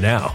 now.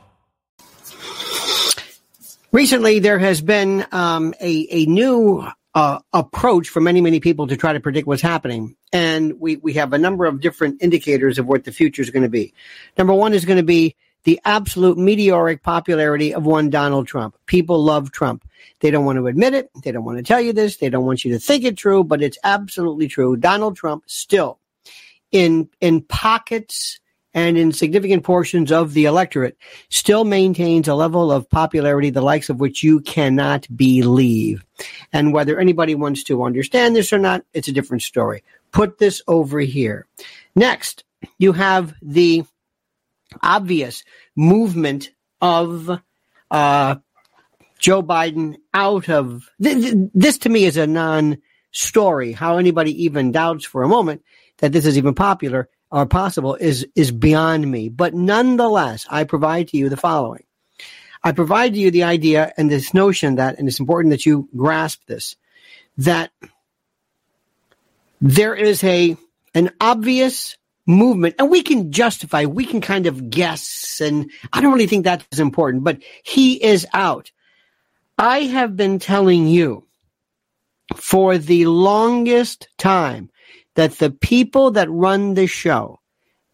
Recently, there has been um, a, a new uh, approach for many, many people to try to predict what's happening. And we, we have a number of different indicators of what the future is going to be. Number one is going to be the absolute meteoric popularity of one Donald Trump. People love Trump. They don't want to admit it. They don't want to tell you this. They don't want you to think it true, but it's absolutely true. Donald Trump still in, in pockets and in significant portions of the electorate still maintains a level of popularity the likes of which you cannot believe. And whether anybody wants to understand this or not, it's a different story. Put this over here. Next, you have the obvious movement of uh, Joe Biden out of th- th- this to me is a non story. How anybody even doubts for a moment that this is even popular or possible is is beyond me. But nonetheless, I provide to you the following. I provide to you the idea and this notion that, and it's important that you grasp this, that there is a an obvious movement, and we can justify, we can kind of guess, and I don't really think that's important, but he is out. I have been telling you for the longest time that the people that run the show,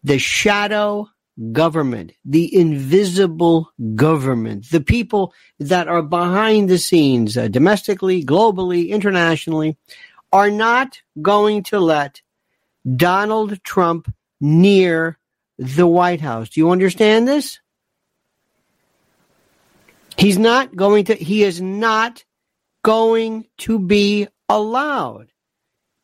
the shadow government, the invisible government, the people that are behind the scenes, uh, domestically, globally, internationally, are not going to let Donald Trump near the White House. Do you understand this? He's not going to, he is not going to be allowed.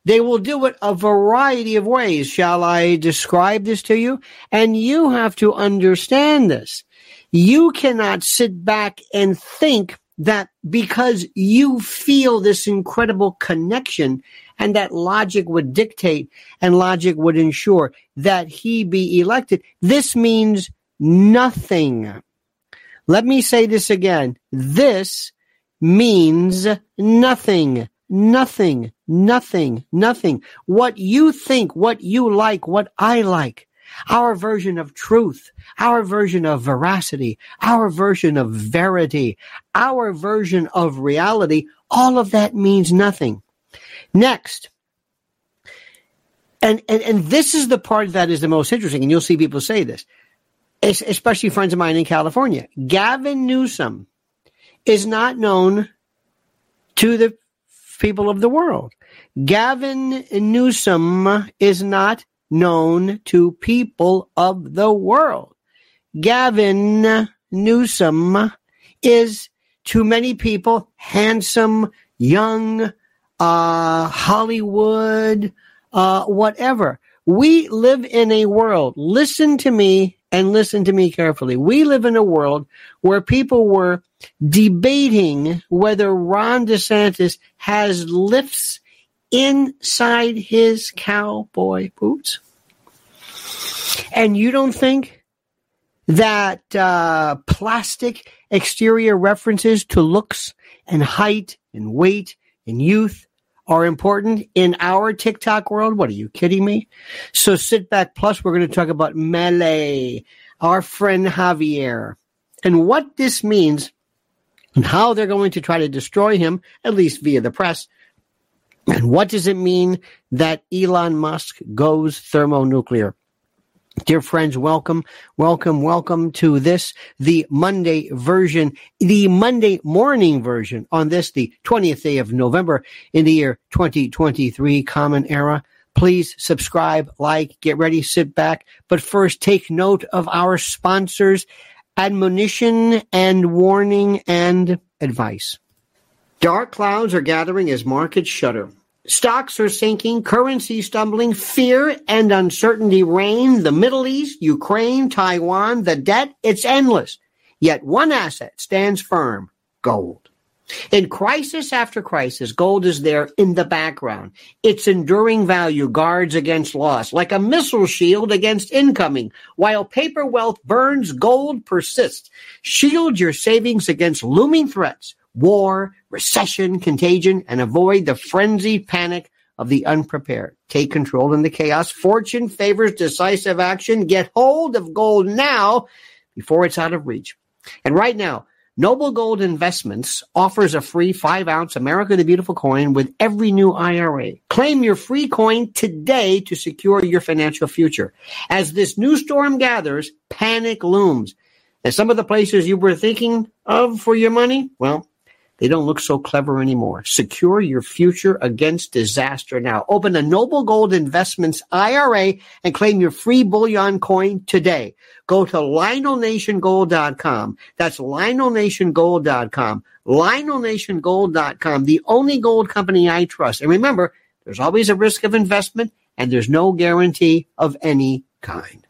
They will do it a variety of ways. Shall I describe this to you? And you have to understand this. You cannot sit back and think that because you feel this incredible connection and that logic would dictate and logic would ensure that he be elected, this means nothing. Let me say this again. This means nothing. Nothing, nothing, nothing. What you think, what you like, what I like, our version of truth, our version of veracity, our version of verity, our version of reality, all of that means nothing. Next, and, and, and this is the part that is the most interesting, and you'll see people say this, especially friends of mine in California. Gavin Newsom is not known to the people of the world. Gavin Newsom is not known to people of the world. Gavin Newsom is to many people handsome, young, uh, Hollywood, uh, whatever. We live in a world. Listen to me and listen to me carefully. We live in a world where people were debating whether Ron DeSantis has lifts inside his cowboy boots. And you don't think that uh, plastic exterior references to looks and height and weight and youth are important in our TikTok world? What are you kidding me? So sit back. Plus, we're going to talk about Milei, our friend Javier, and what this means and how they're going to try to destroy him, at least via the press. And what does it mean that Elon Musk goes thermonuclear? Dear friends, welcome, welcome, welcome to this, the Monday version, the Monday morning version on this, the 20th day of November in the year 2023 common era. Please subscribe, like, get ready, sit back. But first, take note of our sponsors, admonition and warning and advice. Dark clouds are gathering as markets shudder. Stocks are sinking, currency stumbling, fear and uncertainty reign. The Middle East, Ukraine, Taiwan, the debt, it's endless. Yet one asset stands firm gold. In crisis after crisis, gold is there in the background. Its enduring value guards against loss, like a missile shield against incoming. While paper wealth burns, gold persists. Shield your savings against looming threats war, recession, contagion, and avoid the frenzied panic of the unprepared. Take control in the chaos. Fortune favors decisive action. Get hold of gold now before it's out of reach. And right now, Noble Gold Investments offers a free five ounce America the Beautiful coin with every new IRA. Claim your free coin today to secure your financial future. As this new storm gathers, panic looms. And some of the places you were thinking of for your money, well, they don't look so clever anymore. Secure your future against disaster now. Open a Noble Gold Investments IRA and claim your free bullion coin today. Go to LionelNationGold.com. That's LionelNationGold.com. LionelNationGold.com, the only gold company I trust. And remember, there's always a risk of investment and there's no guarantee of any kind.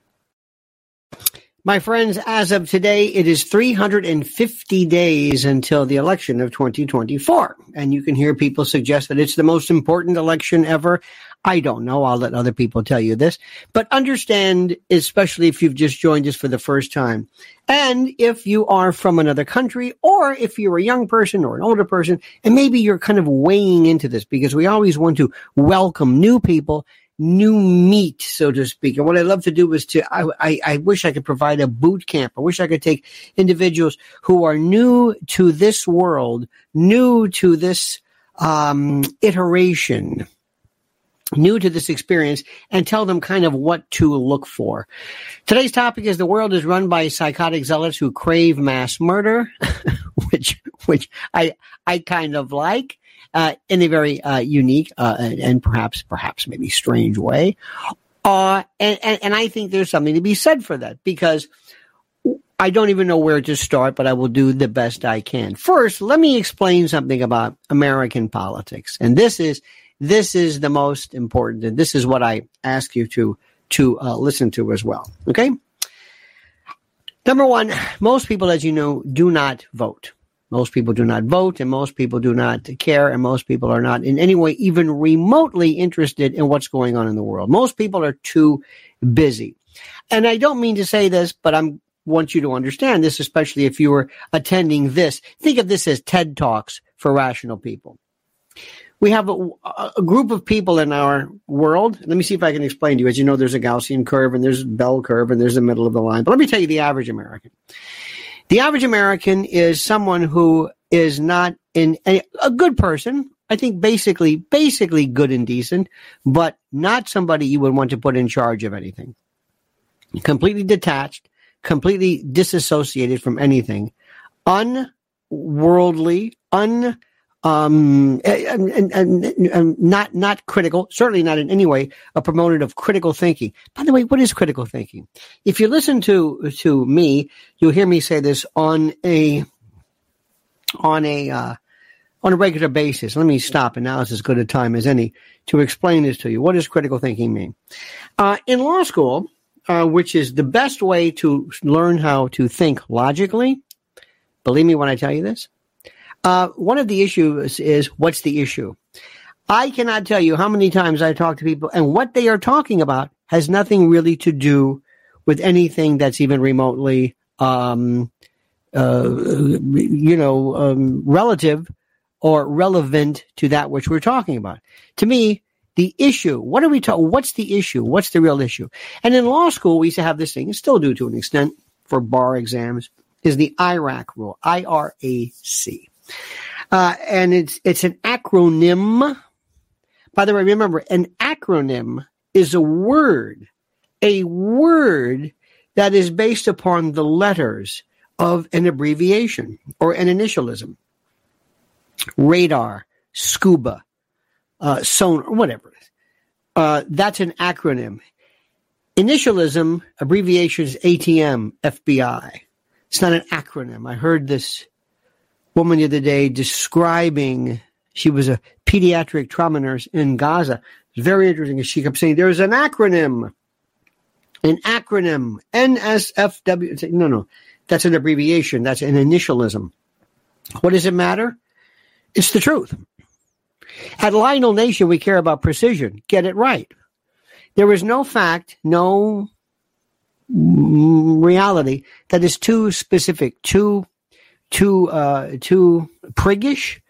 My friends, as of today, it is 350 days until the election of 2024. And you can hear people suggest that it's the most important election ever. I don't know. I'll let other people tell you this. But understand, especially if you've just joined us for the first time, and if you are from another country, or if you're a young person or an older person, and maybe you're kind of weighing into this because we always want to welcome new people new meat, so to speak. And what I love to do is to, I, I, I, wish I could provide a boot camp. I wish I could take individuals who are new to this world, new to this, um, iteration, new to this experience and tell them kind of what to look for. Today's topic is the world is run by psychotic zealots who crave mass murder, which, which I, I kind of like uh, in a very uh, unique uh, and perhaps, perhaps maybe strange way. Uh, and, and, and I think there's something to be said for that because I don't even know where to start, but I will do the best I can. First, let me explain something about American politics. And this is, this is the most important. And this is what I ask you to, to uh, listen to as well. Okay. Number one, most people, as you know, do not vote. Most people do not vote and most people do not care and most people are not in any way even remotely interested in what's going on in the world. Most people are too busy. And I don't mean to say this, but I'm want you to understand this, especially if you were attending this. Think of this as TED Talks for rational people. We have a, a, group of people in our world. Let me see if I can explain to you. As you know, there's a Gaussian curve and there's a bell curve and there's the middle of the line. But let me tell you the average American. The average American is someone who is not in a, a good person. I think basically, basically good and decent, but not somebody you would want to put in charge of anything. Completely detached, completely disassociated from anything, unworldly, un um, and, and, and, and, not not critical, certainly not in any way a proponent of critical thinking. By the way, what is critical thinking? If you listen to to me, you'll hear me say this on a on a uh, on a regular basis. Let me stop, and now is as good a time as any to explain this to you. What does critical thinking mean? Uh, in law school, uh, which is the best way to learn how to think logically, believe me when I tell you this uh, one of the issues is what's the issue? I cannot tell you how many times I talk to people and what they are talking about has nothing really to do with anything that's even remotely, um, uh, you know, um, relative or relevant to that which we're talking about. To me, the issue, what are we talking? What's the issue? What's the real issue? And in law school, we used to have this thing, and still do to an extent for bar exams, is the IRAC rule, I-R-A-C. Uh, and it's it's an acronym. By the way, remember an acronym is a word, a word that is based upon the letters of an abbreviation or an initialism. Radar, scuba, uh, sonar, whatever. Uh, that's an acronym. Initialism, abbreviation is ATM, FBI. It's not an acronym. I heard this woman the other day describing she was a pediatric trauma nurse in Gaza. It's very interesting. She kept saying there's an acronym, an acronym, NSFW. No, no, that's an abbreviation. That's an initialism. What does it matter? It's the truth. At Lionel Nation, we care about precision. Get it right. There is no fact, no reality that is too specific, too too uh, too priggish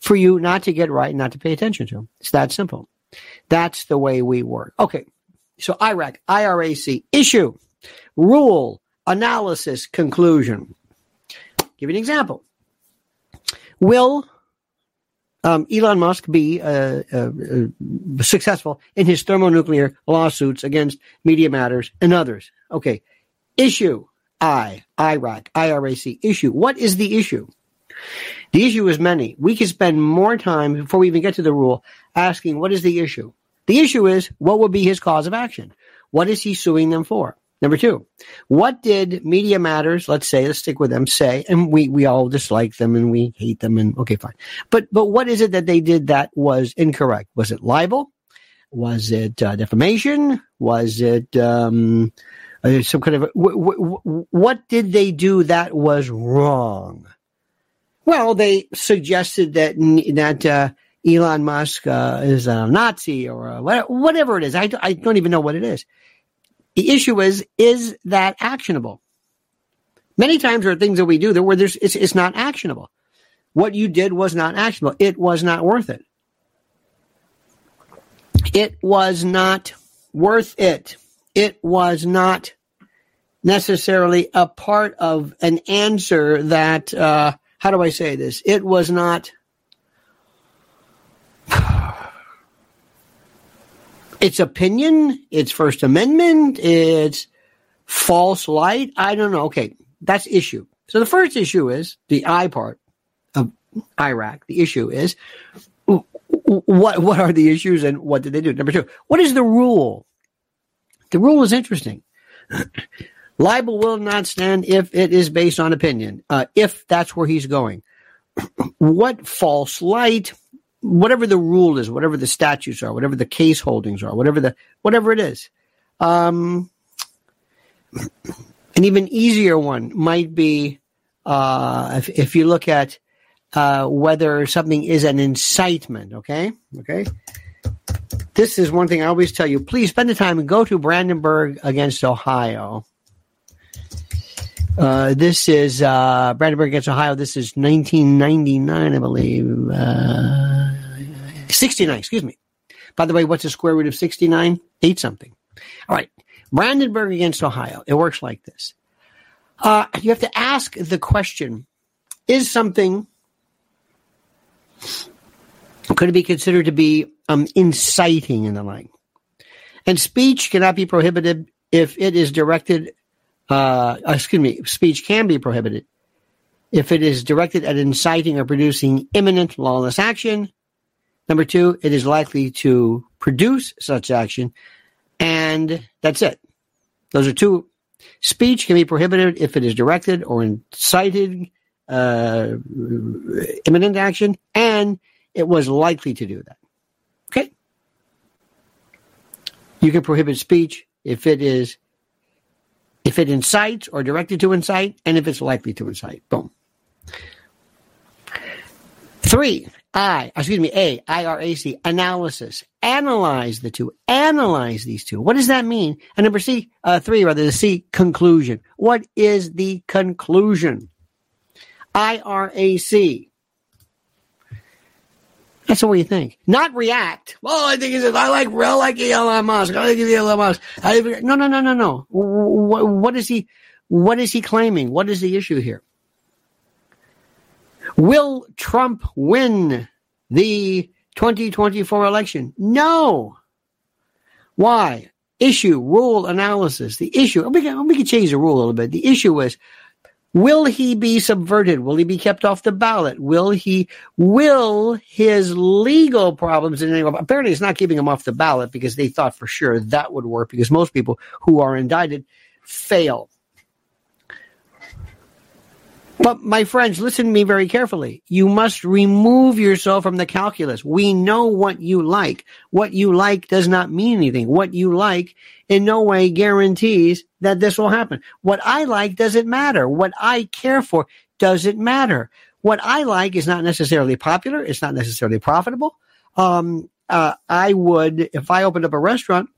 for you not to get right, not to pay attention to. It's that simple. That's the way we work. Okay. So IRAC, IRAC, issue, rule, analysis, conclusion. Give you an example. Will um, Elon Musk be uh, uh, successful in his thermonuclear lawsuits against Media Matters and others? Okay. Issue, I, IRAC, IRAC issue. What is the issue? The issue is many. We could spend more time before we even get to the rule asking what is the issue? The issue is what would be his cause of action? What is he suing them for? Number two, what did Media Matters, let's say, let's stick with them, say, and we, we all dislike them and we hate them and okay, fine. But, but what is it that they did that was incorrect? Was it libel? Was it uh, defamation? Was it, um, Uh, some kind of w- what did they do that was wrong? Well, they suggested that that uh, Elon Musk uh, is a Nazi or a, whatever it is. I, I don't even know what it is. The issue is, is that actionable? Many times there are things that we do that where there's it's, it's not actionable. What you did was not actionable. It was not worth it. It was not worth it. It was not necessarily a part of an answer that, uh, how do I say this? It was not. It's opinion, it's First Amendment, it's false light. I don't know. Okay, that's issue. So the first issue is the I part of IRAC. The issue is what what are the issues and what did they do? Number two, what is the rule? The rule is interesting. Libel will not stand if it is based on opinion. Uh, if that's where he's going, what false light? Whatever the rule is, whatever the statutes are, whatever the case holdings are, whatever the whatever it is. Um, an even easier one might be uh, if, if you look at uh, whether something is an incitement. Okay, okay. This is one thing I always tell you. Please spend the time and go to Brandenburg against Ohio. Uh, this is uh, Brandenburg against Ohio. This is 1999, I believe. Uh, 69, excuse me. By the way, what's the square root of 69? Eight something. All right. Brandenburg against Ohio. It works like this. Uh, you have to ask the question Is something, could it be considered to be um, inciting and the like? And speech cannot be prohibited if it is directed, uh, excuse me, speech can be prohibited if it is directed at inciting or producing imminent lawless action. Number two, it is likely to produce such action. And that's it. Those are two. Speech can be prohibited if it is directed or incited uh, imminent action, and it was likely to do that. Okay? You can prohibit speech if it is if it incites or directed to incite, and if it's likely to incite. Boom. Three, I, excuse me, A, I-R-A-C, analysis. Analyze the two. Analyze these two. What does that mean? And number C, uh, three, rather, the C, conclusion. What is the conclusion? I-R-A-C. That's what you think. Not react. Well, I think it's, I like, I like Elon Musk. I like Elon Musk. I, no, no, no, no, no. What, what is he, what is he claiming? What is the issue here? Will Trump win the 2024 election? No. Why? Issue, rule analysis. The issue, we can, we can change the rule a little bit. The issue is, will he be subverted? Will he be kept off the ballot? Will he, will his legal problems in any way, apparently it's not keeping him off the ballot because they thought for sure that would work because most people who are indicted fail. But my friends, listen to me very carefully. You must remove yourself from the calculus. We know what you like. What you like does not mean anything. What you like in no way guarantees that this will happen. What I like doesn't matter. What I care for doesn't matter. What I like is not necessarily popular. It's not necessarily profitable. Um, uh, I would, if I opened up a restaurant,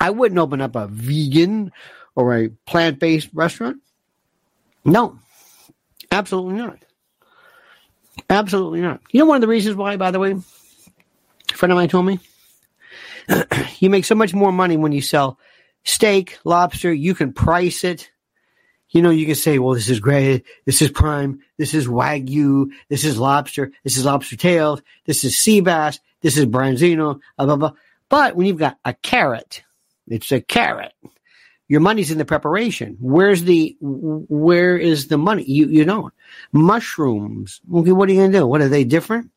I wouldn't open up a vegan or a plant based restaurant. No, absolutely not. Absolutely not. You know one of the reasons why, by the way, a friend of mine told me, you make so much more money when you sell steak, lobster. You can price it. You know, you can say, well, this is great. This is prime. This is wagyu. This is lobster. This is lobster tails. This is sea bass. This is branzino. Blah, blah, blah. But when you've got a carrot, it's a carrot your money's in the preparation. Where's the where is the money? You you don't. Mushrooms. Okay, what are you gonna do? What are they different?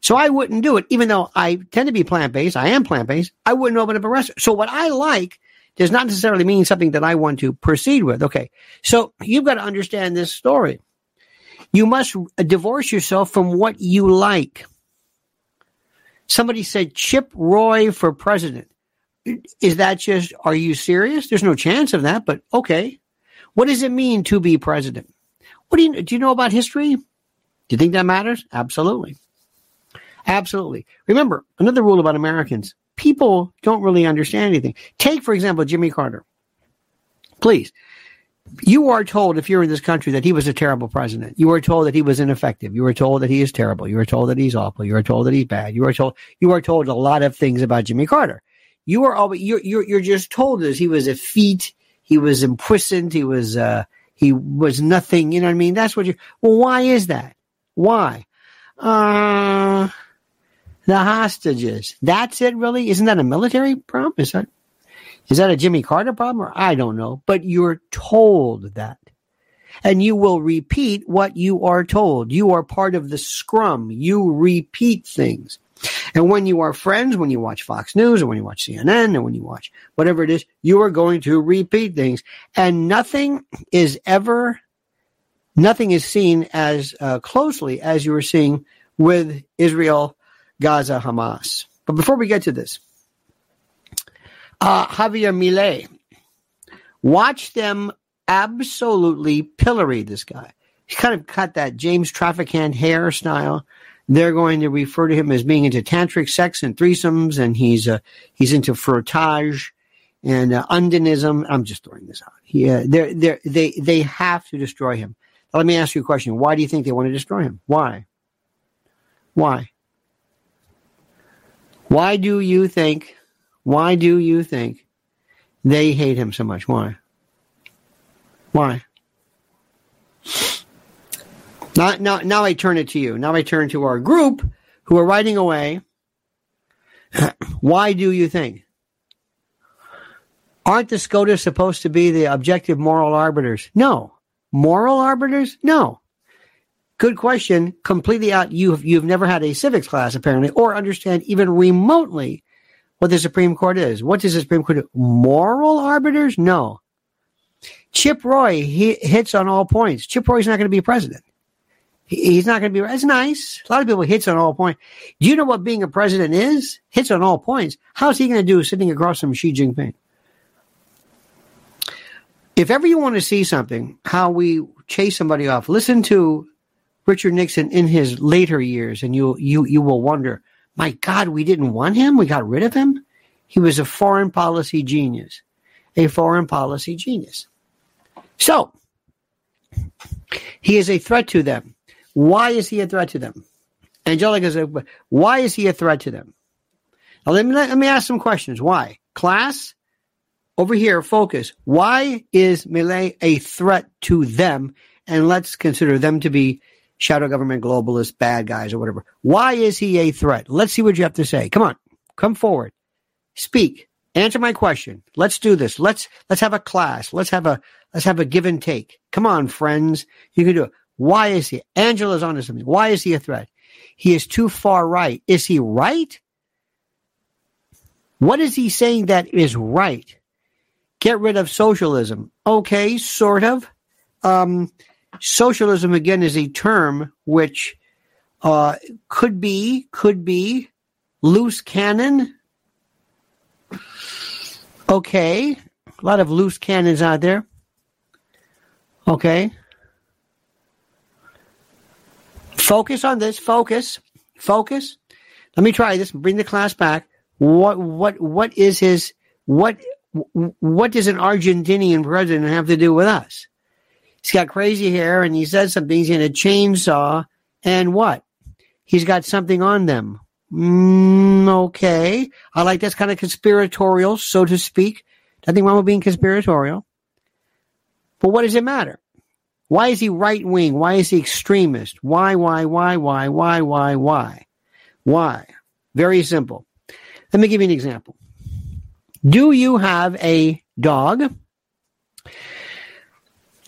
So I wouldn't do it, even though I tend to be plant based. I am plant based. I wouldn't open up a restaurant. So what I like does not necessarily mean something that I want to proceed with. Okay, so you've got to understand this story. You must divorce yourself from what you like. Somebody said Chip Roy for president is that just, are you serious? There's no chance of that, but okay. What does it mean to be president? What do you, do you know about history? Do you think that matters? Absolutely. Absolutely. Remember, another rule about Americans people don't really understand anything. Take, for example, Jimmy Carter. Please. You are told, if you're in this country, that he was a terrible president. You are told that he was ineffective. You are told that he is terrible. You are told that he's awful. You are told that he's bad. You are told you are told a lot of things about Jimmy Carter. You are always you're you're, you're just told this. He was feat. He was imprisoned. He was uh he was nothing. You know what I mean? That's what you. Well, why is that? Why? Uh the hostages. That's it, really? Isn't that a military problem? Is that is that a Jimmy Carter problem? Or I don't know. But you're told that. And you will repeat what you are told. You are part of the scrum. You repeat things. And when you are friends, when you watch Fox News or when you watch CNN or when you watch whatever it is, you are going to repeat things. And nothing is ever, nothing is seen as uh, closely as you are seeing with Israel Gaza Hamas. But before we get to this, uh, Javier Milei, watch them absolutely pillory this guy. He kind of cut that James Traficant hairstyle. They're going to refer to him as being into tantric sex and threesomes, and he's uh, he's into frottage and uh, undinism. I'm just throwing this out. He, uh, they're, they they have to destroy him. Let me ask you a question. Why do you think they want to destroy him? Why? Why? Why do you think? Why do you think they hate him so much? Why? Why? Now, now, now I turn it to you. Now I turn to our group who are writing away. Why do you think? Aren't the SCOTUS supposed to be the objective moral arbiters? No. Moral arbiters? No. Good question. Completely out. You've you've never had a civics class apparently, or understand even remotely what the Supreme Court is. What does the Supreme Court do? Moral arbiters? No. Chip Roy he hits on all points. Chip Roy's not going to be president. He, he's not going to be. That's nice. A lot of people hits on all points. Do you know what being a president is? Hits on all points. How's he going to do sitting across from Xi Jinping? If ever you want to see something, how we chase somebody off, listen to Richard Nixon in his later years, and you you you will wonder, my God, we didn't want him. We got rid of him. He was a foreign policy genius, a foreign policy genius. So he is a threat to them. Why is he a threat to them? Angelica said, why is he a threat to them? Now let me let me ask some questions. Why? Class, over here, focus. Why is Milei a threat to them? And let's consider them to be shadow government globalists, bad guys, or whatever. Why is he a threat? Let's see what you have to say. Come on, come forward, speak, answer my question. Let's do this. Let's let's have a class. Let's have a let's have a give and take. Come on, friends, you can do it. Why is he? Angela's onto something. Why is he a threat? He is too far right. Is he right? What is he saying that is right? Get rid of socialism. Okay, sort of. Um, socialism again is a term which uh, could be could be loose cannon. Okay, a lot of loose cannons out there. Okay. Focus on this. Focus. Focus. Let me try this. Bring the class back. What what what is his what what does an Argentinian president have to do with us? He's got crazy hair and he says something. He's in a chainsaw and what? He's got something on them. Mm, okay. I like that's kind of conspiratorial, so to speak. Nothing wrong with being conspiratorial. But what does it matter? Why is he right wing? Why is he extremist? Why, why, why, why, why, why, why? Why? Very simple. Let me give you an example. Do you have a dog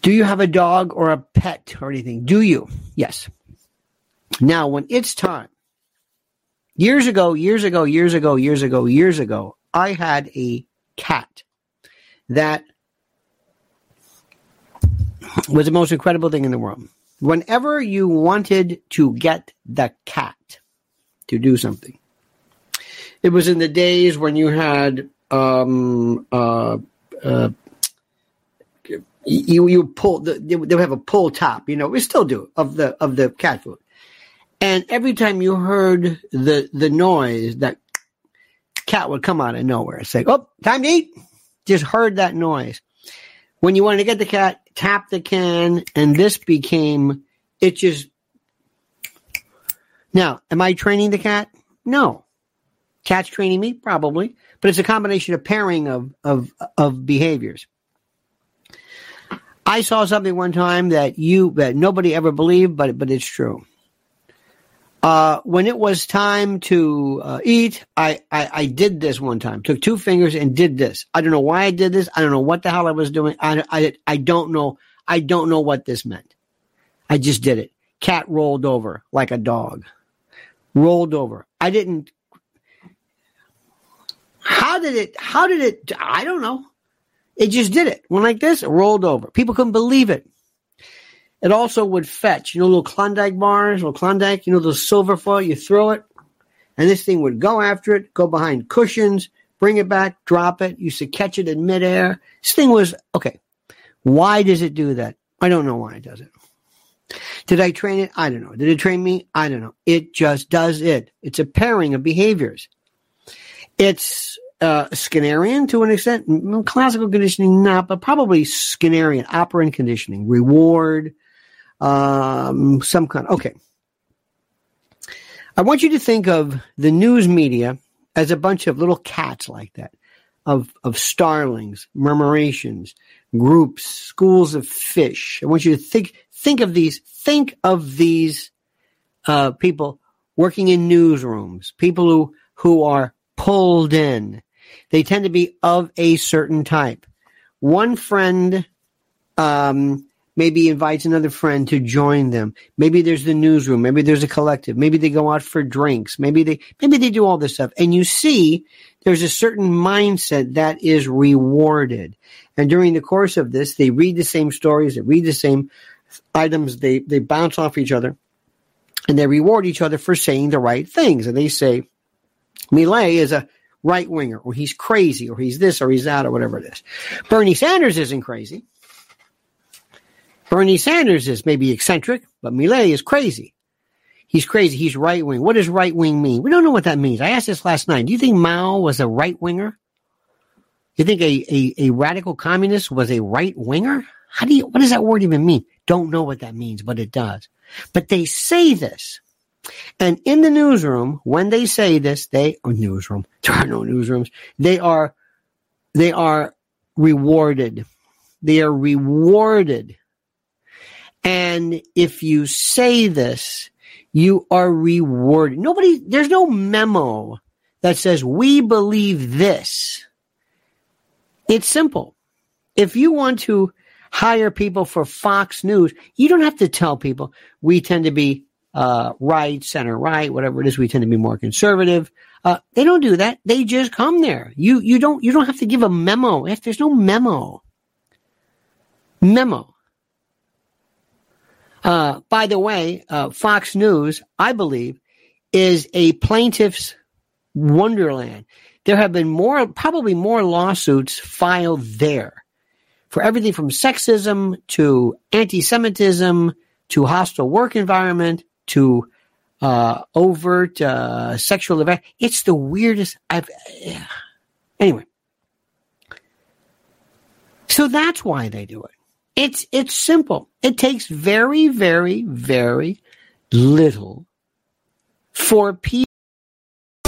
do you have a dog or a pet or anything? Do you? Yes. Now, when it's time, years ago, years ago, years ago, years ago, years ago, I had a cat that was the most incredible thing in the world. Whenever you wanted to get the cat to do something, it was in the days when you had um, uh, uh, you you pull the, they would have a pull top, you know, we still do of the of the cat food. And every time you heard the the noise, that cat would come out of nowhere. And say, "Oh, time to eat." Just heard that noise. When you wanted to get the cat, tap the can, and this became it. Just now, am I training the cat? No. Cat's training me, probably, but it's a combination of pairing of of of behaviors. I saw something one time that you that nobody ever believed, but but it's true. Uh, when it was time to uh, eat, I, I, I did this one time. Took two fingers and did this. I don't know why I did this. I don't know what the hell I was doing. I, I, I don't know. I don't know what this meant. I just did it. Cat rolled over like a dog. Rolled over. I didn't. How did it? How did it? I don't know. It just did it. Went like this. Rolled over. People couldn't believe it. It also would fetch, you know, little Klondike bars, little Klondike, you know, the silver foil, you throw it, and this thing would go after it, go behind cushions, bring it back, drop it. Used to catch it in midair. This thing was, okay, why does it do that? I don't know why it does it. Did I train it? I don't know. Did it train me? I don't know. It just does it. It's a pairing of behaviors. It's uh, Skinnerian to an extent. Classical conditioning, not, but probably Skinnerian, operant conditioning. Reward, um, some kind. Okay. I want you to think of the news media as a bunch of little cats like that, of of starlings, murmurations, groups, schools of fish. I want you to think think of these. Think of these uh, people working in newsrooms, people who who are pulled in. They tend to be of a certain type. One friend um, maybe invites another friend to join them. Maybe there's the newsroom. Maybe there's a collective. Maybe they go out for drinks. Maybe they maybe they do all this stuff. And you see there's a certain mindset that is rewarded. And during the course of this, they read the same stories, they read the same items, they they bounce off each other, and they reward each other for saying the right things. And they say, Milei is a right winger, or he's crazy, or he's this, or he's that, or whatever it is. Bernie Sanders isn't crazy. Bernie Sanders is maybe eccentric, but Milei is crazy. He's crazy. He's right wing. What does right wing mean? We don't know what that means. I asked this last night. Do you think Mao was a right winger? You think a, a, a radical communist was a right winger? How do you, what does that word even mean? Don't know what that means, but it does. But they say this. And in the newsroom, when they say this, they, or newsroom, there are no newsrooms, they are, they are rewarded. They are rewarded and if you say this, you are rewarded. Nobody, there's no memo that says, we believe this. It's simple. If you want to hire people for Fox News, you don't have to tell people we tend to be uh, right, center right, whatever it is. We tend to be more conservative. Uh, they don't do that. They just come there. You you don't you don't have to give a memo. If there's no memo, memo. Uh, by the way, uh, Fox News, I believe, is a plaintiff's wonderland. There have been more, probably more lawsuits filed there for everything from sexism to anti-Semitism to hostile work environment to uh, overt uh, sexual event. It's the weirdest. I've anyway. So that's why they do it. It's it's simple. It takes very, very, very little for people.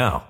now.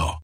go.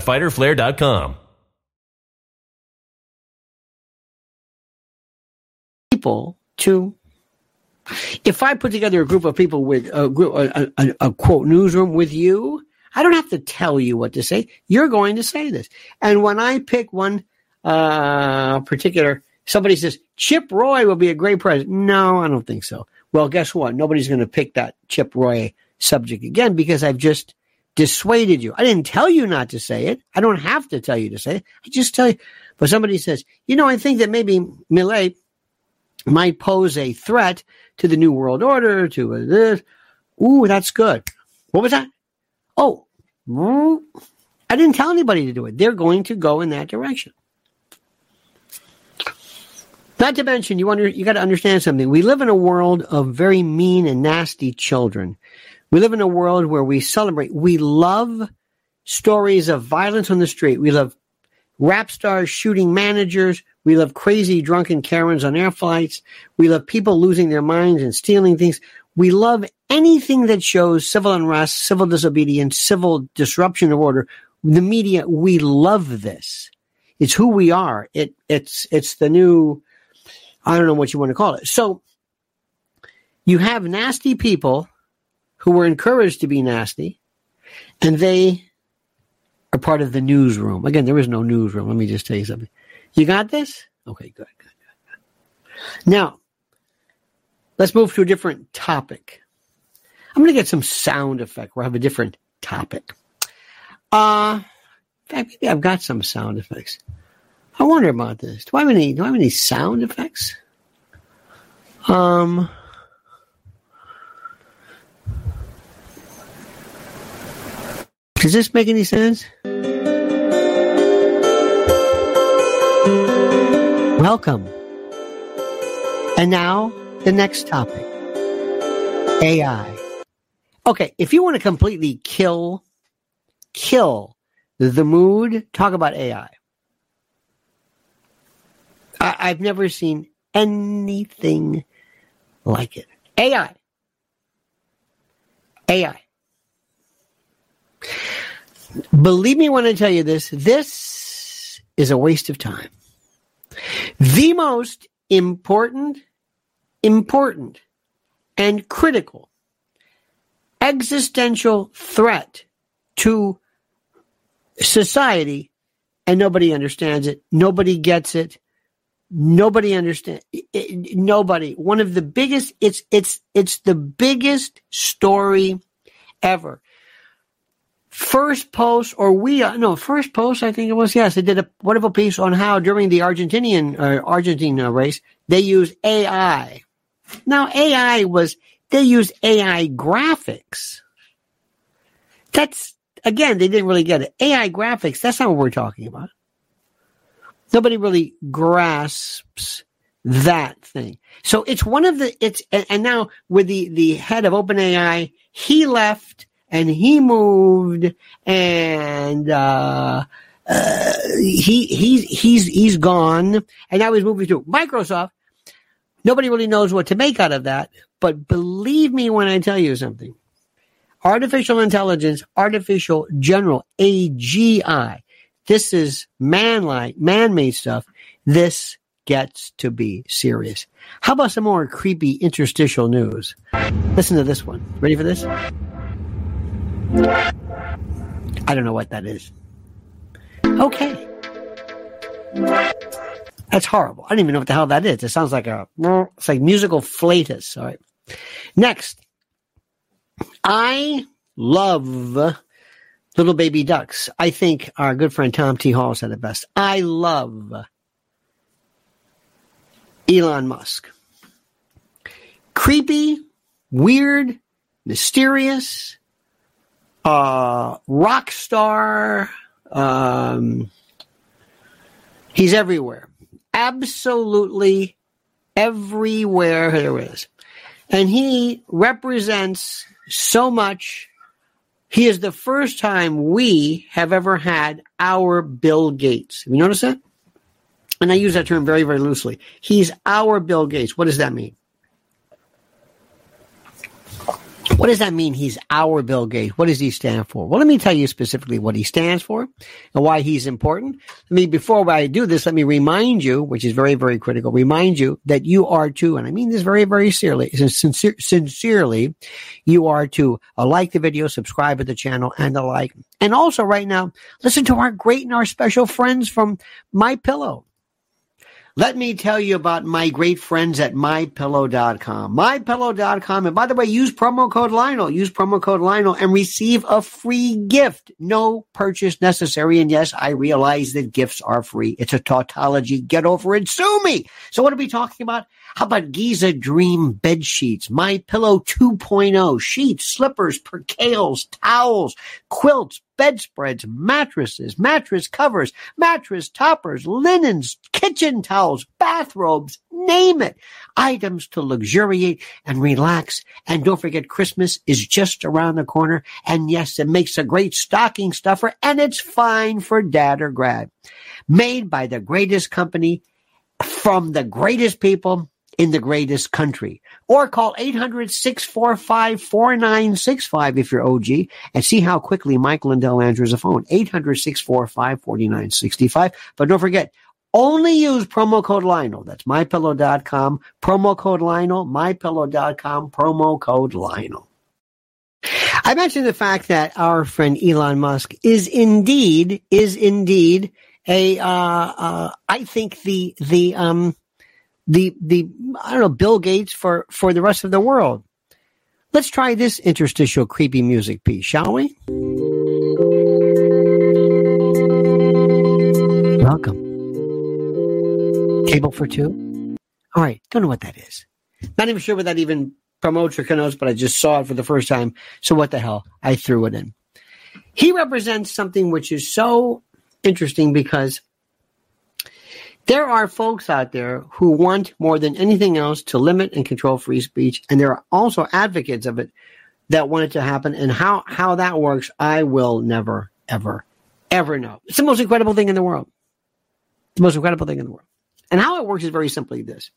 www.fighterflare.com. people to if I put together a group of people with a group a, a, a, quote newsroom with you, I don't have to tell you what to say. You're going to say this. And when I pick one uh, particular, somebody says Chip Roy will be a great president. No, I don't think so. Well, guess what? Nobody's going to pick that Chip Roy subject again because I've just dissuaded you. I didn't tell you not to say it. I don't have to tell you to say it. I just tell you. But somebody says, you know, I think that maybe Milei might pose a threat to the New World Order, to this. Ooh, that's good. What was that? Oh, I didn't tell anybody to do it. They're going to go in that direction. Not to mention, you under, you got to understand something. We live in a world of very mean and nasty children. We live in a world where we celebrate. We love stories of violence on the street. We love rap stars shooting managers. We love crazy drunken Karens on air flights. We love people losing their minds and stealing things. We love anything that shows civil unrest, civil disobedience, civil disruption of order. The media, we love this. It's who we are. It, it's, it's the new, I don't know what you want to call it. So you have nasty people who were encouraged to be nasty, and they are part of the newsroom. Again, there is no newsroom. Let me just tell you something. You got this? Okay, good, good, good, good. Now, let's move to a different topic. I'm going to get some sound effect I have a different topic. Uh, in fact, maybe I've got some sound effects. I wonder about this. Do I have any? Do I have any sound effects? Um. Does this make any sense? Welcome. And now, the next topic AI. Okay, if you want to completely kill, kill the mood, talk about AI. I, I've never seen anything like it. AI. AI. Believe me when I tell you this, this is a waste of time. The most important, important, and critical existential threat to society, and nobody understands it, nobody gets it, nobody understands nobody one of the biggest it's it's it's the biggest story ever Firstpost or we uh, no Firstpost i think it was yes they did a wonderful piece on how during the argentinian uh, argentina race they used ai now ai was they used ai graphics. That's again they didn't really get it. Ai graphics that's not what we're talking about. Nobody really grasps that thing. So it's one of the it's and, and now with the the head of OpenAI, he left and he moved and uh, uh, he he's he's he's gone and now he's moving to Microsoft. Nobody really knows what to make out of that, but believe me when I tell you something. Artificial intelligence, artificial general AGI this is man-like, man-made stuff. This gets to be serious. How about some more creepy interstitial news? Listen to this one. Ready for this? I don't know what that is. Okay. That's horrible. I don't even know what the hell that is. It sounds like a it's like musical flatus. All right. Next. I love Little Baby Ducks. I think our good friend Tom T. Hall said it best. I love Elon Musk. Creepy, weird, mysterious, uh, rock star. Um, he's everywhere. Absolutely everywhere there is. And he represents so much he is the first time we have ever had our Bill Gates. Have you noticed that? And I use that term very, very loosely. He's our Bill Gates. What does that mean? What does that mean? He's our Bill Gates. What does he stand for? Well, let me tell you specifically what he stands for and why he's important. I mean, before I do this, let me remind you, which is very, very critical, remind you that you are to, and I mean this very, very sincerely, sincere, sincerely, you are to uh, like the video, subscribe to the channel, and the like. And also right now, listen to our great and our special friends from My Pillow. Let me tell you about my great friends at mypillow.com. Mypillow.com. And by the way, use promo code Lionel. Use promo code Lionel and receive a free gift. No purchase necessary. And yes, I realize that gifts are free. It's a tautology. Get over it. Sue me. So what are we talking about? How about Giza Dream bed sheets, My Pillow 2.0 sheets, slippers, percales, towels, quilts, bedspreads, mattresses, mattress covers, mattress toppers, linens, kitchen towels, bathrobes, name it. Items to luxuriate and relax. And don't forget Christmas is just around the corner. And yes, it makes a great stocking stuffer and it's fine for dad or grad. Made by the greatest company from the greatest people in the greatest country. Or call 800-645-4965 if you're OG and see how quickly Mike Lindell answers the phone. 800-645-4965. But don't forget, only use promo code Lionel. That's mypillow.com. Promo code Lionel, mypillow.com, promo code Lionel. I mentioned the fact that our friend Elon Musk is indeed, is indeed a, uh, uh, I think the, the, um, the the I don't know Bill Gates for for the rest of the world. Let's try this interstitial creepy music piece, shall we? Welcome. Table for two. All right, don't know what that is. Not even sure what that even promotes or connotes, but I just saw it for the first time. So what the hell? I threw it in. He represents something which is so interesting because there are folks out there who want more than anything else to limit and control free speech, and there are also advocates of it that want it to happen. And how, how that works, I will never, ever, ever know. It's the most incredible thing in the world. The most incredible thing in the world. And how it works is very simply this.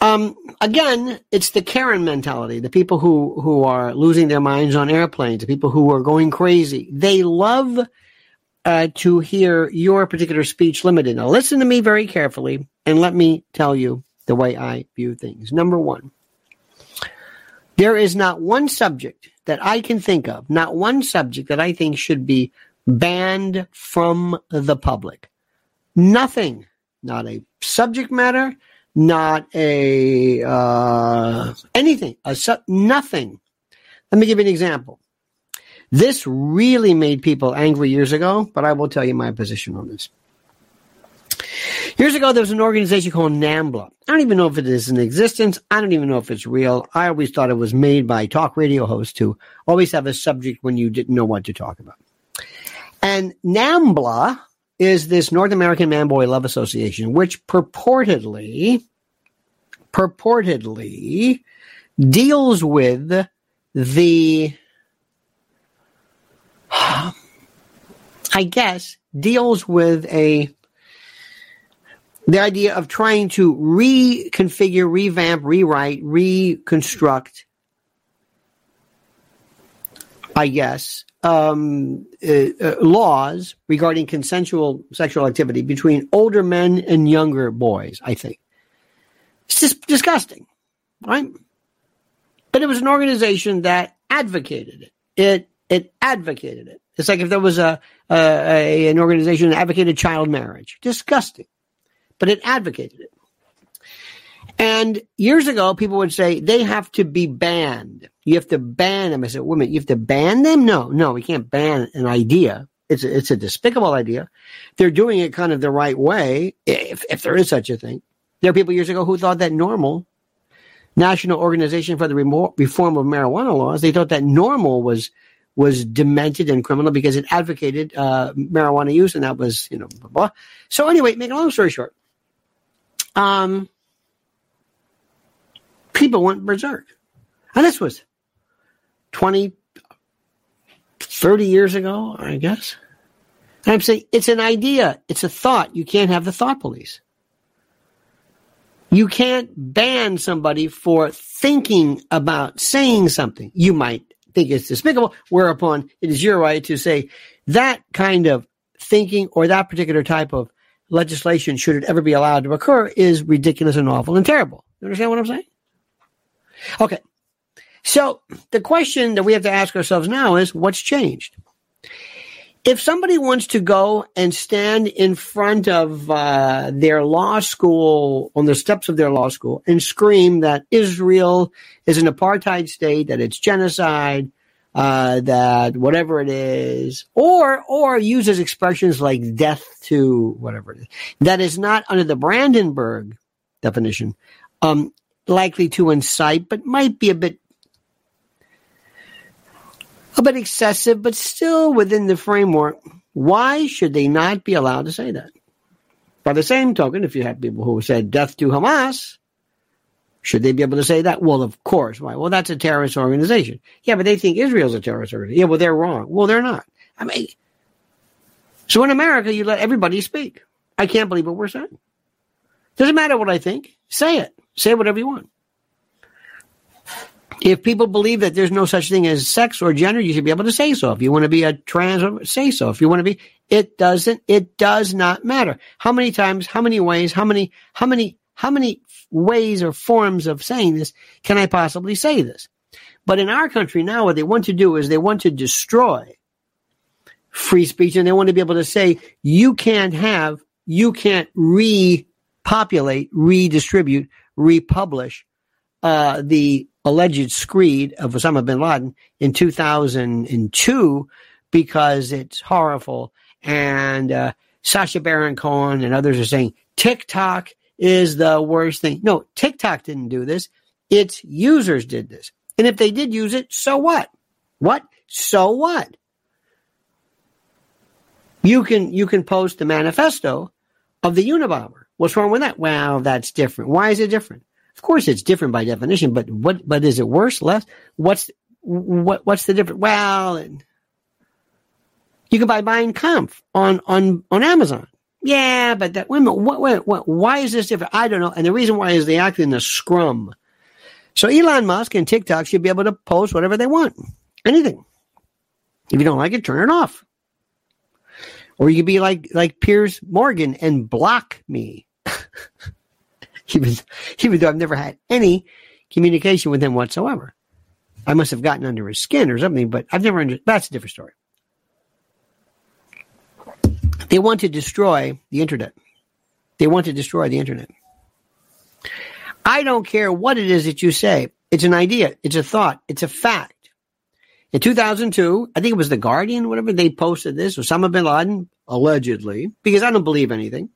Um, again, it's the Karen mentality. The people who, who are losing their minds on airplanes, the people who are going crazy. They love uh, to hear your particular speech limited. Now, listen to me very carefully and let me tell you the way I view things. Number one, there is not one subject that I can think of, not one subject that I think should be banned from the public. Nothing, not a subject matter, not a uh, anything, a su- nothing. Let me give you an example. This really made people angry years ago, but I will tell you my position on this. Years ago, there was an organization called NAMBLA. I don't even know if it is in existence. I don't even know if it's real. I always thought it was made by talk radio hosts who always have a subject when you didn't know what to talk about. And NAMBLA is this North American Man Boy Love Association, which purportedly, purportedly deals with the, I guess, deals with a the idea of trying to reconfigure, revamp, rewrite, reconstruct, I guess, um, uh, uh, laws regarding consensual sexual activity between older men and younger boys, I think. It's just disgusting, right? But it was an organization that advocated it. It it advocated it. It's like if there was a, a an organization that advocated child marriage. Disgusting but it advocated it. And years ago, people would say they have to be banned. You have to ban them. I said, women, you have to ban them? No, no, we can't ban an idea. It's a, it's a despicable idea. They're doing it kind of the right way, if, if there is such a thing. There are people years ago who thought that NORML, National Organization for the Reform of Marijuana Laws, they thought that NORML was was demented and criminal because it advocated uh, marijuana use, and that was you know blah, blah. So anyway, make a long story short, um, people went berserk. And this was 20, 30 years ago, I guess. And I'm saying it's an idea, it's a thought. You can't have the thought police. You can't ban somebody for thinking about saying something. You might think it's despicable, whereupon it is your right to say that kind of thinking or that particular type of legislation, should it ever be allowed to occur, is ridiculous and awful and terrible. You understand what I'm saying? Okay. So the question that we have to ask ourselves now is what's changed? If somebody wants to go and stand in front of uh, their law school, on the steps of their law school, and scream that Israel is an apartheid state, that it's genocide, uh, that whatever it is, or or uses expressions like death to whatever it is that is not under the Brandenburg definition, um, likely to incite, but might be a bit Uh, a bit excessive, but still within the framework. Why should they not be allowed to say that? By the same token, if you have people who said death to Hamas, should they be able to say that? Well, of course. Why? Well, that's a terrorist organization. Yeah, but they think Israel's a terrorist organization. Yeah, well, they're wrong. Well, they're not. I mean, so in America, you let everybody speak. I can't believe what we're saying. Doesn't matter what I think. Say it. Say whatever you want. If people believe that there's no such thing as sex or gender, you should be able to say so. If you want to be a trans, say so. If you want to be, it doesn't, it does not matter. How many times, how many ways, how many, how many, how many ways or forms of saying this can I possibly say this? But in our country now, what they want to do is they want to destroy free speech and they want to be able to say, you can't have, you can't repopulate, redistribute, republish uh, the alleged screed of Osama bin Laden in 2002 because it's horrible. And uh, Sacha Baron Cohen and others are saying TikTok is the worst thing. No, TikTok didn't do this. Its users did this. And if they did use it, so what? What? So what? You can you can post the manifesto of the Unabomber. What's wrong with that? Well, that's different. Why is it different? Of course, it's different by definition, but what? But is it worse, less? What's what? What's the difference? Well, you can buy Mein Kampf on on on Amazon. Yeah, but that, minute, what, wait, what, why is this different? I don't know. And the reason why is they act in the scrum. So Elon Musk and TikTok should be able to post whatever they want. Anything. If you don't like it, turn it off. Or you could be like like Piers Morgan and block me. even, even though I've never had any communication with him whatsoever. I must have gotten under his skin or something, but I've never under, that's a different story. They want to destroy the internet. They want to destroy the internet. I don't care what it is that you say. It's an idea. It's a thought. It's a fact. In 2002, I think it was The Guardian, whatever, they posted this, Osama bin Laden, allegedly, because I don't believe anything.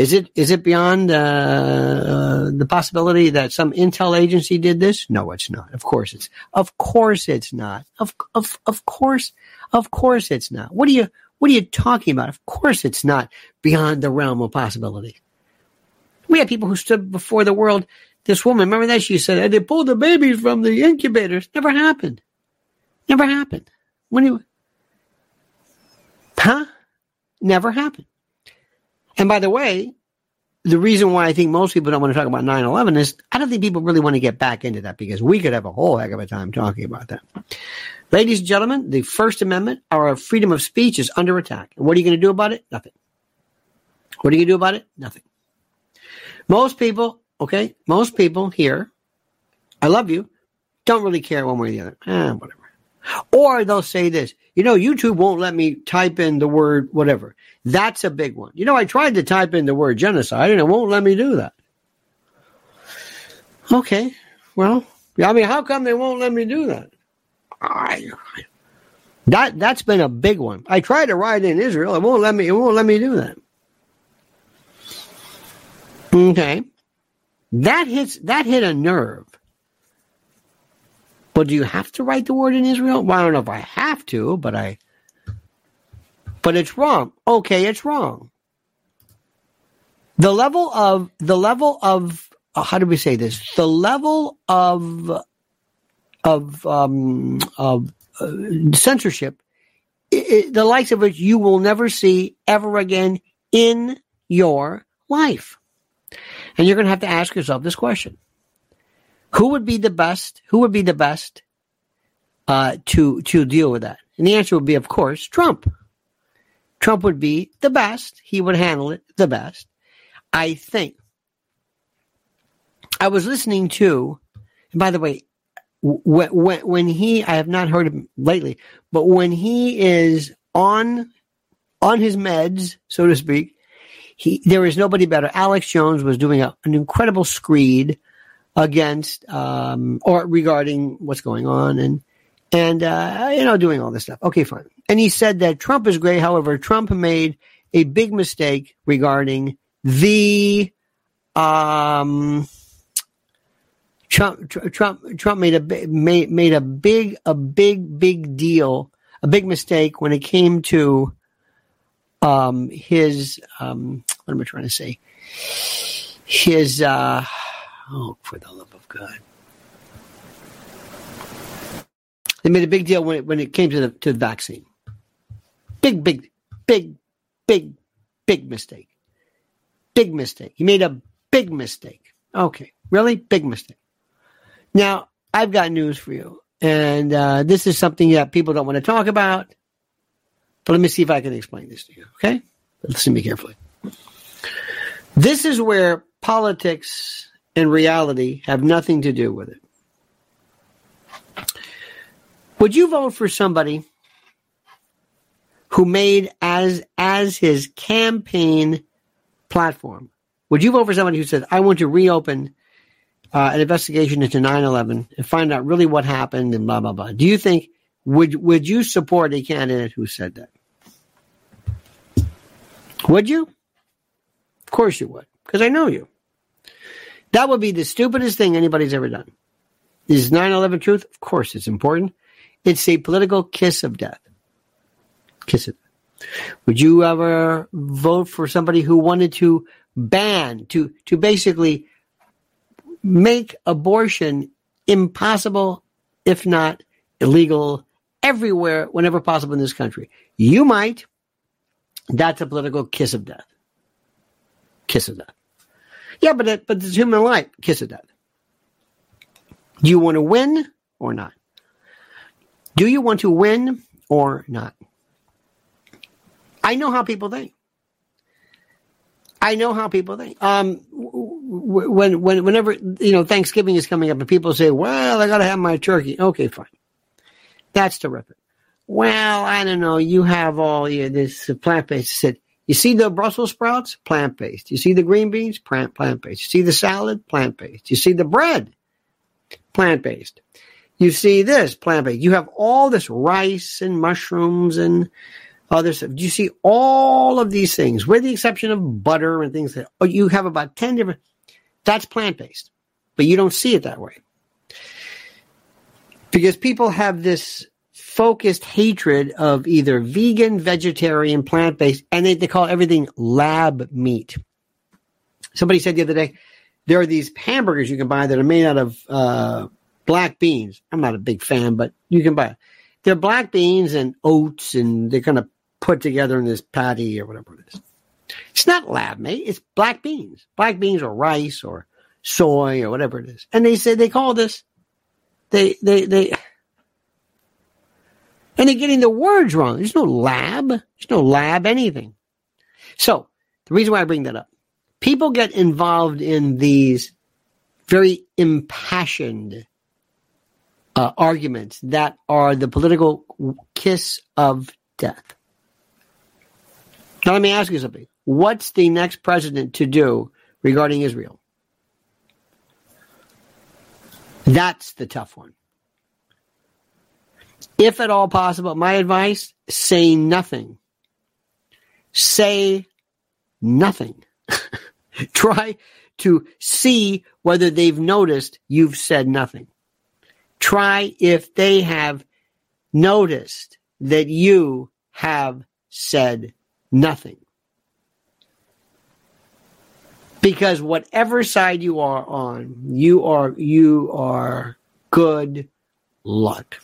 Is it is it beyond uh, the possibility that some intel agency did this? No, it's not. Of course it's. Of course it's not. Of of of course, of course it's not. What are you What are you talking about? Of course it's not beyond the realm of possibility. We had people who stood before the world. This woman, remember that she said they pulled the babies from the incubators. Never happened. Never happened. When you, huh? Never happened. And by the way, the reason why I think most people don't want to talk about 9 11 is I don't think people really want to get back into that because we could have a whole heck of a time talking about that. Ladies and gentlemen, the First Amendment, our freedom of speech, is under attack. And what are you going to do about it? Nothing. What are you going to do about it? Nothing. Most people, okay, most people here, I love you, don't really care one way or the other. Eh, whatever. Or they'll say this, you know, YouTube won't let me type in the word whatever. That's a big one. You know, I tried to type in the word genocide and it won't let me do that. Okay. Well, I mean, how come they won't let me do that? I, that that's been a big one. I tried to write in Israel. It won't let me. It won't let me do that. Okay, that hits that hit a nerve. But do you have to write the word in Israel? Well, I don't know if I have to, but I. But it's wrong. Okay, it's wrong. The level of the level of uh, how do we say this? The level of of um, of uh, censorship, it, it, the likes of which you will never see ever again in your life, and you're going to have to ask yourself this question: who would be the best? Who would be the best uh, to to deal with that? And the answer would be, of course, Trump. Trump would be the best. He would handle it the best. I think. I was listening to, and by the way, when, when, when he, I have not heard him lately, but when he is on on his meds, so to speak, he there is nobody better. Alex Jones was doing a, an incredible screed against um, or regarding what's going on and and uh, you know doing all this stuff. Okay, fine. And he said that Trump is great. However, Trump made a big mistake regarding the um, Trump. Trump. Trump made a made made a big a big big deal, a big mistake when it came to um, his um, what am I trying to say? His uh, Oh, for the love of God. They made a big deal when it, when it came to the, to the vaccine. Big, big, big, big, big mistake. Big mistake. He made a big mistake. Okay. Really? Big mistake. Now, I've got news for you. And uh, this is something that people don't want to talk about. But let me see if I can explain this to you. Okay? Listen to me carefully. This is where politics and reality have nothing to do with it. Would you vote for somebody who made as as his campaign platform? Would you vote for somebody who says, "I want to reopen uh, an investigation into 9/11 and find out really what happened and blah blah blah"? Do you think would would you support a candidate who said that? Would you? Of course you would, because I know you. That would be the stupidest thing anybody's ever done. Is 9 11 truth? Of course, it's important. It's a political kiss of death. Kiss it. Would you ever vote for somebody who wanted to ban, to, to basically make abortion impossible, if not illegal, everywhere, whenever possible in this country? You might. That's a political kiss of death. Kiss of death. Yeah, but it, but it's human life. Kiss of death. Do you want to win or not? Do you want to win or not? I know how people think. I know how people think. Um, when, when, whenever, you know, Thanksgiving is coming up and people say, well, I got to have my turkey. Okay, fine. That's terrific. Well, I don't know. You have all your, this plant based. Said, you see the Brussels sprouts? Plant based. You see the green beans? Plant, plant based. You see the salad? Plant based. You see the bread? Plant based. You see this? Plant based. You have all this rice and mushrooms and other stuff. You see all of these things, with the exception of butter and things that oh, you have about 10 different, that's plant based, but you don't see it that way. Because people have this focused hatred of either vegan, vegetarian, plant based, and they, they call everything lab meat. Somebody said the other day, there are these hamburgers you can buy that are made out of uh, black beans. I'm not a big fan, but you can buy it. They're black beans and oats, and they're kind of put together in this patty or whatever it is. It's not lab made. It's black beans, black beans or rice or soy or whatever it is. And they say they call this, they, they, they, and they're getting the words wrong. There's no lab. There's no lab anything. So the reason why I bring that up, people get involved in these very impassioned uh, arguments that are the political kiss of death. Now, let me ask you something. What's the next president to do regarding Israel? That's the tough one. If at all possible, my advice say nothing. Say nothing. Try to see whether they've noticed you've said nothing. Try if they have noticed that you have said Nothing. Because whatever side you are on, you are you are good luck.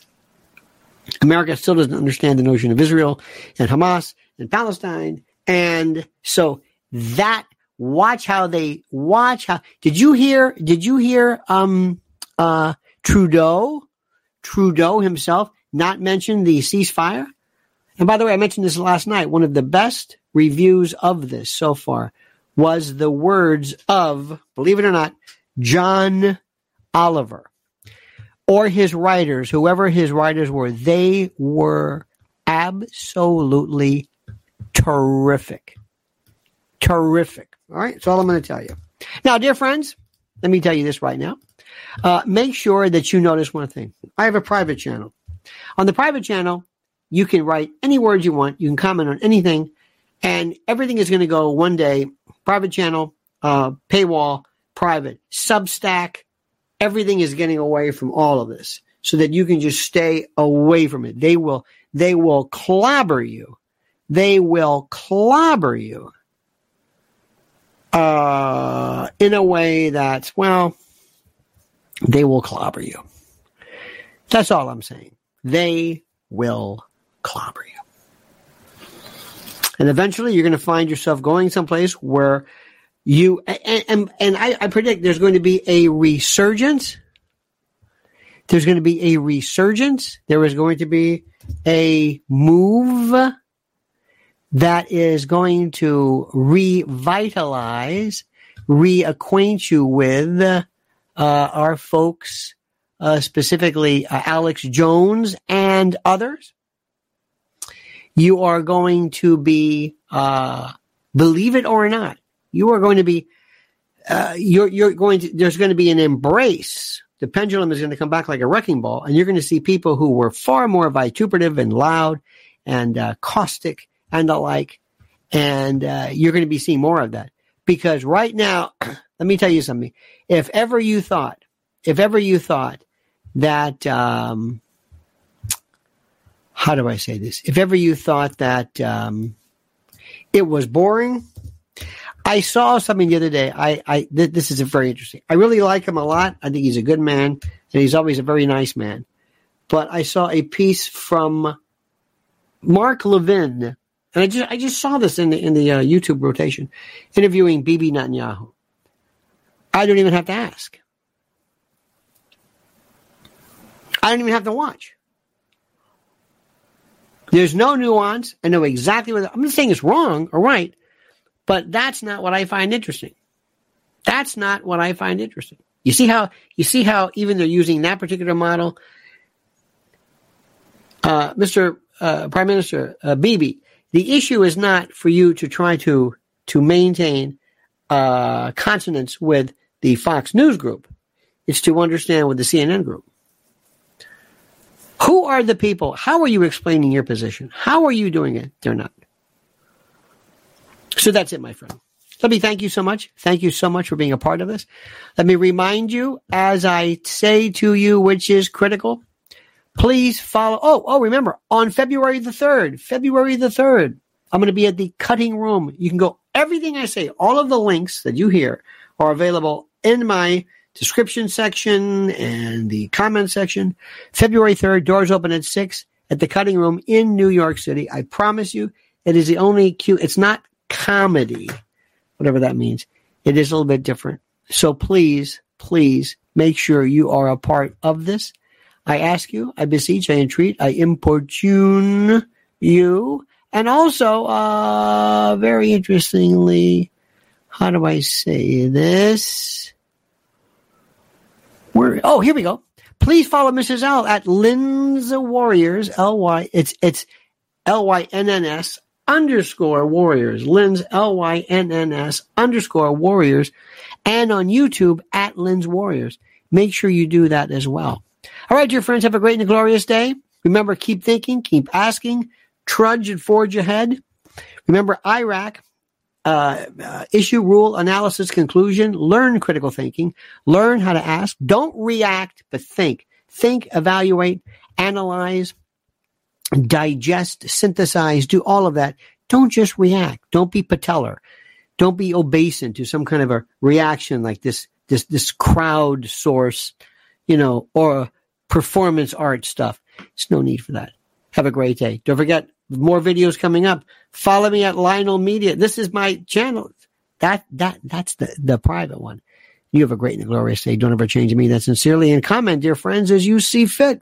America still doesn't understand the notion of Israel and Hamas and Palestine. And so that watch how they watch how did you hear did you hear um uh Trudeau Trudeau himself not mention the ceasefire? And by the way, I mentioned this last night. One of the best reviews of this so far was the words of, believe it or not, John Oliver or his writers, whoever his writers were. They were absolutely terrific. Terrific. All right. That's all I'm going to tell you. Now, dear friends, let me tell you this right now. Uh, make sure that you notice one thing. I have a private channel. On the private channel, you can write any words you want. You can comment on anything, and everything is going to go one day. Private channel, uh, paywall, private, Substack. Everything is getting away from all of this, so that you can just stay away from it. They will, they will clobber you. They will clobber you uh, in a way that's well. They will clobber you. That's all I'm saying. They will clobber you. And eventually you're going to find yourself going someplace where you, and, and, and I, I predict there's going to be a resurgence. There's going to be a resurgence. There is going to be a move that is going to revitalize, reacquaint you with uh, our folks, uh, specifically uh, Alex Jones and others you are going to be, uh, believe it or not, you are going to be, uh, you're, you're going to, there's going to be an embrace. The pendulum is going to come back like a wrecking ball, and you're going to see people who were far more vituperative and loud and uh, caustic and the like. And uh, you're going to be seeing more of that. Because right now, let me tell you something. If ever you thought, if ever you thought that, um, how do I say this? If ever you thought that um, it was boring, I saw something the other day. I, I th- this is very interesting. I really like him a lot. I think he's a good man, and he's always a very nice man. But I saw a piece from Mark Levin and I just I just saw this in the in the uh, YouTube rotation, interviewing Bibi Netanyahu. I don't even have to ask. I don't even have to watch. There's no nuance. I know exactly what I'm not saying it's wrong or right, but that's not what I find interesting. That's not what I find interesting. You see how you see how even they're using that particular model. Uh, Mr. Uh, Prime Minister uh, Bibi, the issue is not for you to try to to maintain uh, consonance with the Fox News group. It's to understand with the CNN group. Who are the people? How are you explaining your position? How are you doing it? They're not. So that's it, my friend. Let me thank you so much. Thank you so much for being a part of this. Let me remind you, as I say to you, which is critical, please follow. Oh, oh, remember on February the 3rd, February the 3rd, I'm going to be at the cutting room. You can go, everything I say, all of the links that you hear are available in my description section and the comment section. February 3rd, doors open at 6 at the cutting room in New York City. I promise you, it is the only cue. It's not comedy, whatever that means. It is a little bit different. So please, please make sure you are a part of this. I ask you, I beseech, I entreat, I importune you. And also, uh, very interestingly, how do I say this? Where, oh, here we go. Please follow Mrs. L at Lynn's Warriors, L Y, it's, it's L Y N N S underscore Warriors, Lynn's L Y N N S underscore Warriors, and on YouTube at Lynn's Warriors. Make sure you do that as well. All right, dear friends, have a great and glorious day. Remember, keep thinking, keep asking, trudge and forge ahead. Remember, IRAC. uh, uh, issue, rule, analysis, conclusion. Learn critical thinking. Learn how to ask. Don't react, but think. Think, evaluate, analyze, digest, synthesize, do all of that. Don't just react. Don't be patellar. Don't be obeisant to some kind of a reaction like this, this, this crowd source, you know, or performance art stuff. There's no need for that. Have a great day. Don't forget, more videos coming up. Follow me at Lionel Media. This is my channel. That that that's the the private one. You have a great and glorious day. Don't ever change me. That sincerely. And comment, dear friends, as you see fit.